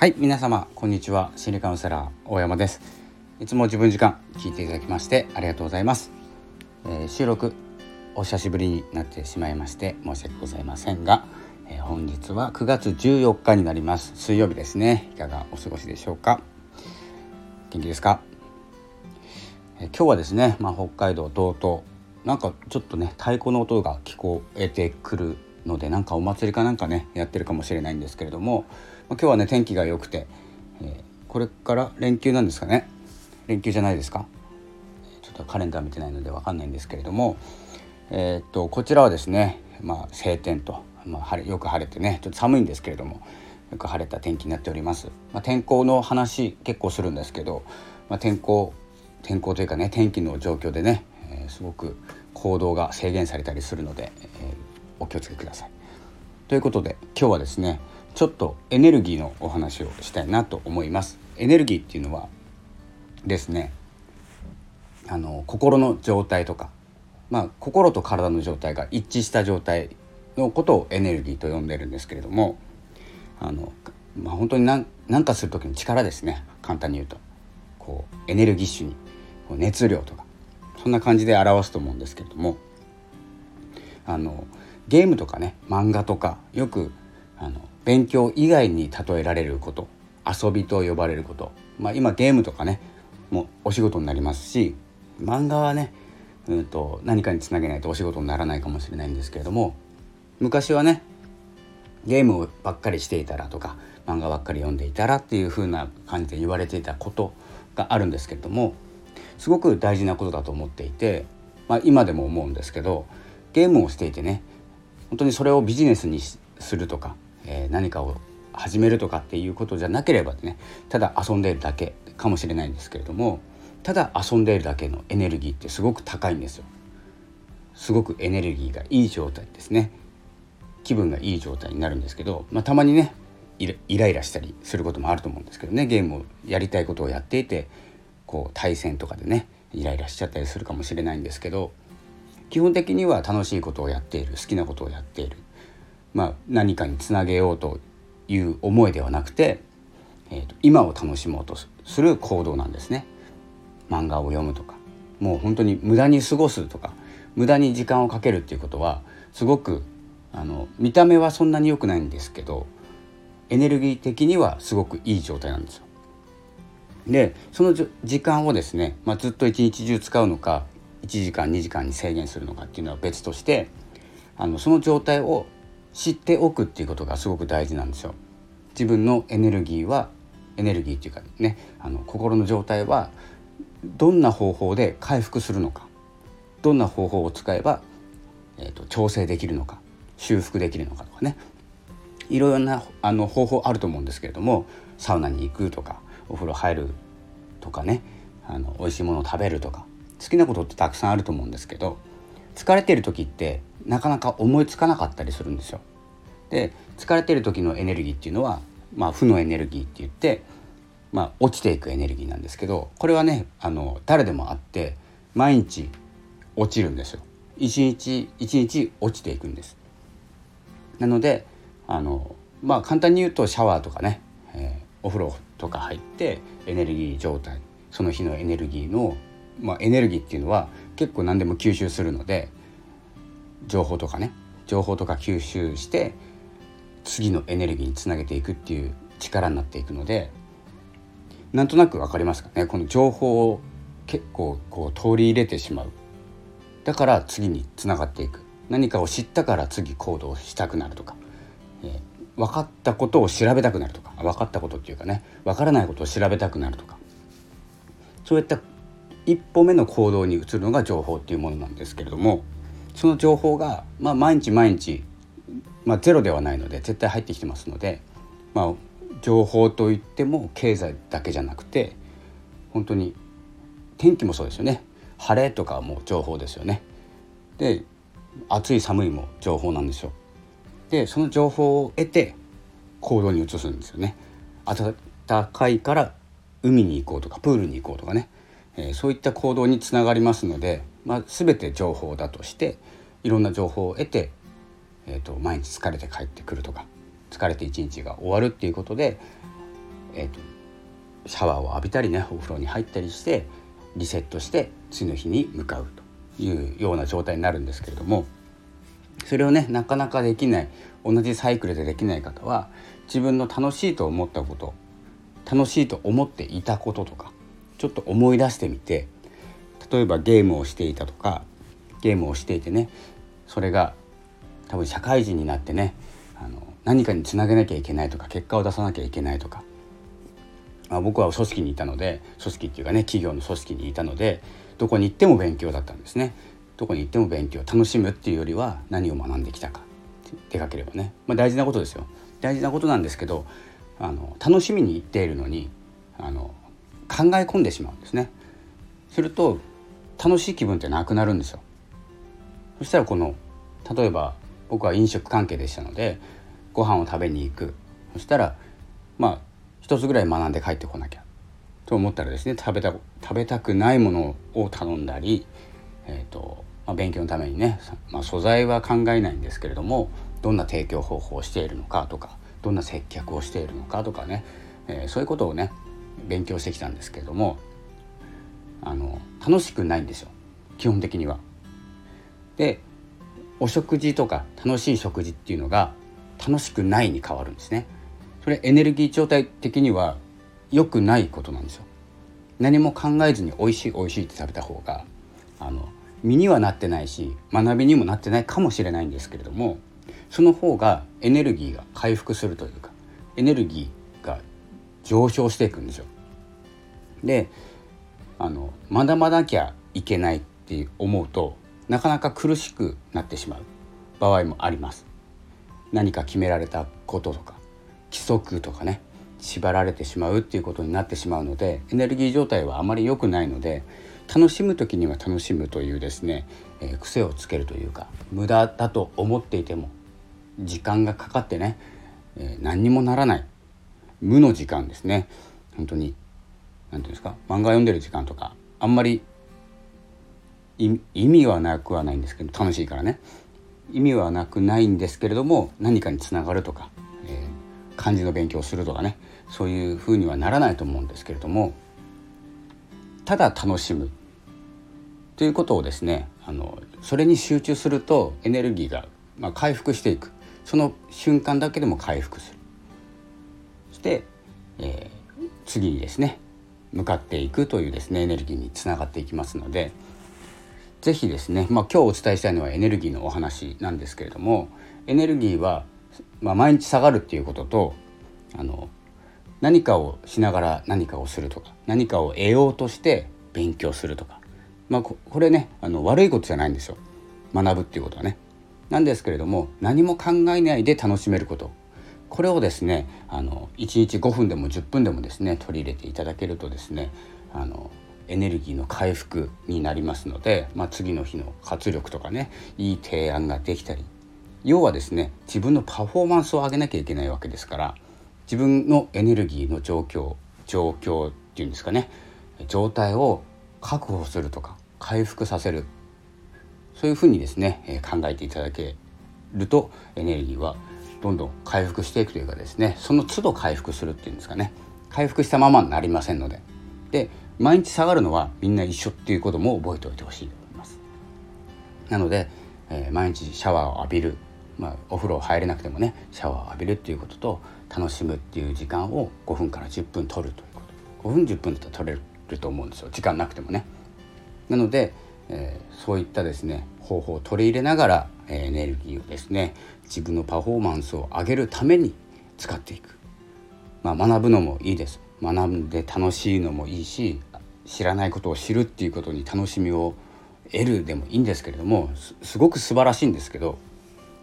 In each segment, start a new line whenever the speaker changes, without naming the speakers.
はい皆様こんにちは。心理カウンセラー大山です。いつも自分時間聞いていただきましてありがとうございます、えー、収録お久しぶりになってしまいまして申し訳ございませんが、えー、本日は9月14日になります。水曜日ですね。いかがお過ごしでしょうか？元気ですか、えー、今日はですねまあ、北海道道東なんかちょっとね太鼓の音が聞こえてくるのでなんかお祭りかなんかねやってるかもしれないんですけれども今日はね天気が良くて、えー、これから連休なんですかね。連休じゃないですか。ちょっとカレンダー見てないので分かんないんですけれども、えー、っとこちらはですね、まあ、晴天と、まあ、晴れよく晴れてねちょっと寒いんですけれどもよく晴れた天気になっております、まあ、天候の話結構するんですけど、まあ、天候天候というかね天気の状況でね、えー、すごく行動が制限されたりするので、えー、お気をつけください。ということで今日はですねちょっとエネルギーのお話をしたいなと思います。エネルギーっていうのはですねあの心の状態とか、まあ、心と体の状態が一致した状態のことをエネルギーと呼んでるんですけれどもあの、まあ、本当に何何かする時の力ですね簡単に言うとこうエネルギッシュにこう熱量とかそんな感じで表すと思うんですけれどもあのゲームとかね漫画とかよくあの勉強以外に例えられること遊びと呼ばれること、まあ、今ゲームとかねもうお仕事になりますし漫画はね、うんと、何かにつなげないとお仕事にならないかもしれないんですけれども昔はねゲームばっかりしていたらとか漫画ばっかり読んでいたらっていう風な感じで言われていたことがあるんですけれどもすごく大事なことだと思っていて、まあ、今でも思うんですけどゲームをしていてね本当にそれをビジネスにするとかえー、何かを始めるとかっていうことじゃなければねただ遊んでいるだけかもしれないんですけれどもただ遊んでいるだけのエネルギーってすごく高いんですよ。すごくエネルギーがいい状態ですね気分がいい状態になるんですけど、まあ、たまにねイライラしたりすることもあると思うんですけどねゲームをやりたいことをやっていてこう対戦とかでねイライラしちゃったりするかもしれないんですけど基本的には楽しいことをやっている好きなことをやっているまあ、何かにつなげようという思いではなくて、えーと、今を楽しもうとする行動なんですね。漫画を読むとかもう本当に無駄に過ごすとか無駄に時間をかけるっていうことはすごくあの見た目はそんなに良くないんですけどエネルギー的にはすごくいい状態なんですよ。でその時間をですね、まあ、ずっと一日中使うのか1時間2時間に制限するのかっていうのは別としてあのその状態を知っておくっていうことがすごく大事なんですよ。自分のエネルギーはエネルギーっていうかねあの心の状態はどんな方法で回復するのかどんな方法を使えば、えーと、調整できるのか修復できるのかとかねいろいろなあの方法あると思うんですけれどもサウナに行くとかお風呂入るとかねあの美味しいものを食べるとか好きなことってたくさんあると思うんですけど疲れてる時ってなかなか思いつかなかったりするんですよ。で疲れてる時のエネルギーっていうのは、まあ、負のエネルギーって言って、まあ、落ちていくエネルギーなんですけどこれはねあの誰でもあって毎日落ちるんですよ。一日一日落ちていくんです。なのであのまあ簡単に言うとシャワーとかね、えー、お風呂とか入ってエネルギー状態その日のエネルギーの、まあ、エネルギーっていうのは結構何でも吸収するので情報とかね情報とか吸収して次のエネルギーにつなげていくっていう力になっていくのでなんとなく分かりますかね？この情報を結構こう通り入れてしまう。だから次につながっていく。何かを知ったから次行動したくなるとか、えー、分かったことを調べたくなるとか。分かったことっていうかね。分からないことを調べたくなるとか。そういった一歩目の行動に移るのが情報っていうものなんですけれどもその情報が、まあ、毎日毎日、まあ、ゼロではないので絶対入ってきてますので、まあ、情報といっても経済だけじゃなくて本当に天気もそうですよね晴れとかも情報ですよね。で暑い寒いも情報なんですよ。でその情報を得て行動に移すんですよね。暖かいから海に行こうとかプールに行こうとかね、えー、そういった行動につながりますのでまあ、全て情報だとしていろんな情報を得て、えーと、毎日疲れて帰ってくるとか疲れて一日が終わるっていうことでえーと、シャワーを浴びたりねお風呂に入ったりしてリセットして次の日に向かうというような状態になるんですけれどもそれをねなかなかできない同じサイクルでできない方は自分の楽しいと思ったこと楽しいと思っていたこととかちょっと思い出してみて例えばゲームをしていたとかゲームをしていてねそれが多分社会人になってねあの何かにつなげなきゃいけないとか結果を出さなきゃいけないとか、まあ、僕は組織にいたので組織っていうかね企業の組織にいたのでどこに行っても勉強だったんですね。どこに行っても勉強楽しむっていうよりは何を学んできたか出かければね、まあ、大事なことですよ大事なことなんですけどあの楽しみに行っているのにあの考え込んでしまうんですね。すると楽しい気分ってなくなるんですよ。そしたらこの例えば僕は飲食関係でしたのでご飯を食べに行く。そしたらまあ一つぐらい学んで帰ってこなきゃ。と思ったらですね食べた食べたくないものを頼んだり、えーとま、勉強のためにね、まあ、素材は考えないんですけれどもどんな提供方法をしているのかとかどんな接客をしているのかとかね、えー、そういうことをね勉強してきたんですけれどもあの楽しくないんですよ基本的には。でお食事とか楽しい食事っていうのが楽しくないに変わるんですね。それエネルギー状態的には良くないことなんですよ。何も考えずに美味しい美味しいって食べた方があの身にはなってないし学びにもなってないかもしれないんですけれどもその方がエネルギーが回復するというかエネルギー上昇していくんですよ。であの学ばなきゃいけないって思うとなかなか苦しくなってしまう場合もあります。何か決められたこととか規則とかね縛られてしまうっていうことになってしまうのでエネルギー状態はあまり良くないので楽しむ時には楽しむというですね、えー、癖をつけるというか無駄だと思っていても時間がかかってね、えー、何にもならない無の時間ですね。本当に何ていうんですか？漫画読んでる時間とかあんまり意味はなくはないんですけど楽しいからね。意味はなくないんですけれども何かにつながるとか、えー、漢字の勉強をするとかね。そういうふうにはならないと思うんですけれどもただ楽しむ。ということをですねあのそれに集中するとエネルギーが、まあ、回復していく。その瞬間だけでも回復する、えー、次にですね向かっていくというですねエネルギーにつながっていきますので是非ですね、まあ、今日お伝えしたいのはエネルギーのお話なんですけれどもエネルギーは、まあ、毎日下がるっていうこととあの何かをしながら何かをするとか何かを得ようとして勉強するとか、まあ、これねあの悪いことじゃないんですよ学ぶっていうことはね。なんですけれども何も考えないで楽しめることこれをですねあの1日5分でも10分でもですね取り入れていただけるとですねあのエネルギーの回復になりますので、まあ、次の日の活力とかねいい提案ができたり要はですね自分のパフォーマンスを上げなきゃいけないわけですから自分のエネルギーの状況状況っていうんですかね状態を確保するとか回復させる。そういうふうにですね、考えていただけるとエネルギーはどんどん回復していくというかですねその都度回復するっていうんですかね。回復したままになりませんので。で毎日下がるのはみんな一緒っていうことも覚えておいてほしいと思います。なので、えー、毎日シャワーを浴びる、まあ、お風呂入れなくてもねシャワーを浴びるっていうことと楽しむっていう時間を5分から10分取るということ。5分10分だったら取れると思うんですよ。時間なくてもね。なのでえー、そういったですね方法を取り入れながら、エネルギーをですね自分のパフォーマンスを上げるために使っていく、まあ、学ぶのもいいです。学んで楽しいのもいいし知らないことを知るっていうことに楽しみを得るでもいいんですけれどもすごく素晴らしいんですけど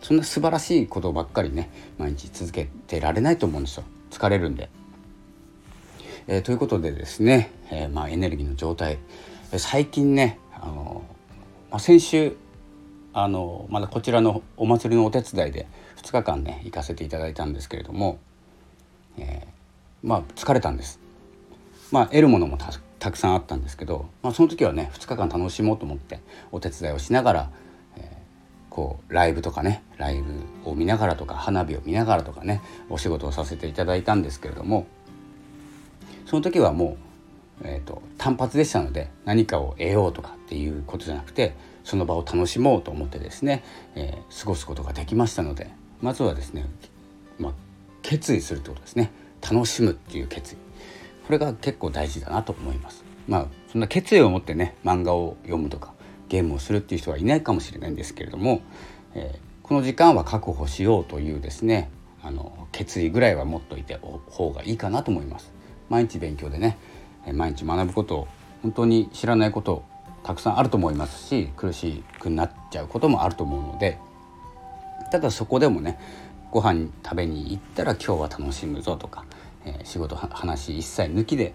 そんな素晴らしいことばっかりね毎日続けてられないと思うんですよ。疲れるんで。えー、ということでですね、えー、まあ、エネルギーの状態。最近ねあの、まあ、先週あのまだこちらのお祭りのお手伝いで2日間ね行かせていただいたんですけれども、えー、まあ疲れたんです。まあ得るものもたくさんあったんですけど、まあ、その時はね2日間楽しもうと思ってお手伝いをしながら、えー、こうライブとかねライブを見ながらとか花火を見ながらとかねお仕事をさせていただいたんですけれどもその時はもう、えーと、単発でしたので何かを得ようとかっていうことじゃなくてその場を楽しもうと思ってですね、えー、過ごすことができましたのでまずはですね、まあ、決意するってことですね楽しむっていう決意これが結構大事だなと思います。まあそんな決意を持ってね漫画を読むとかゲームをするっていう人はいないかもしれないんですけれども、えー、この時間は確保しようというですねあの決意ぐらいは持っといてお方がいいかなと思います。毎日勉強でね毎日学ぶことを本当に知らないことたくさんあると思いますし苦しくなっちゃうこともあると思うのでただそこでもねご飯食べに行ったら今日は楽しむぞとか、えー、仕事話一切抜きで、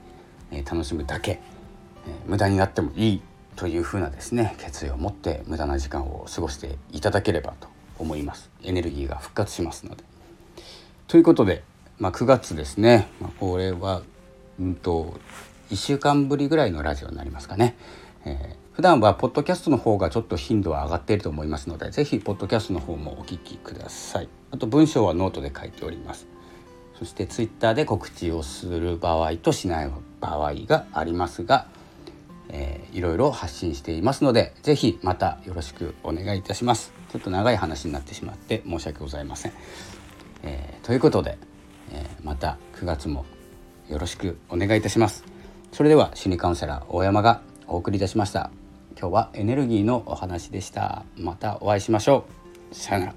えー、楽しむだけ、えー、無駄になってもいいというふうなですね決意を持って無駄な時間を過ごしていただければと思いますエネルギーが復活しますので。ということで、まあ、9月ですね、まあ、これは、うんと、1週間ぶりぐらいのラジオになりますかね。え、普段はポッドキャストの方がちょっと頻度は上がっていると思いますので是非ポッドキャストの方もお聞きください。あと文章はノートで書いております。そしてツイッターで告知をする場合としない場合がありますが、えー、いろいろ発信していますので是非またよろしくお願いいたします。ちょっと長い話になってしまって申し訳ございません。えー、ということで、えー、また9月もよろしくお願いいたします。それでは心理カウンセラー大山がお送りいたしました。今日はエネルギーのお話でした。またお会いしましょう。さよなら。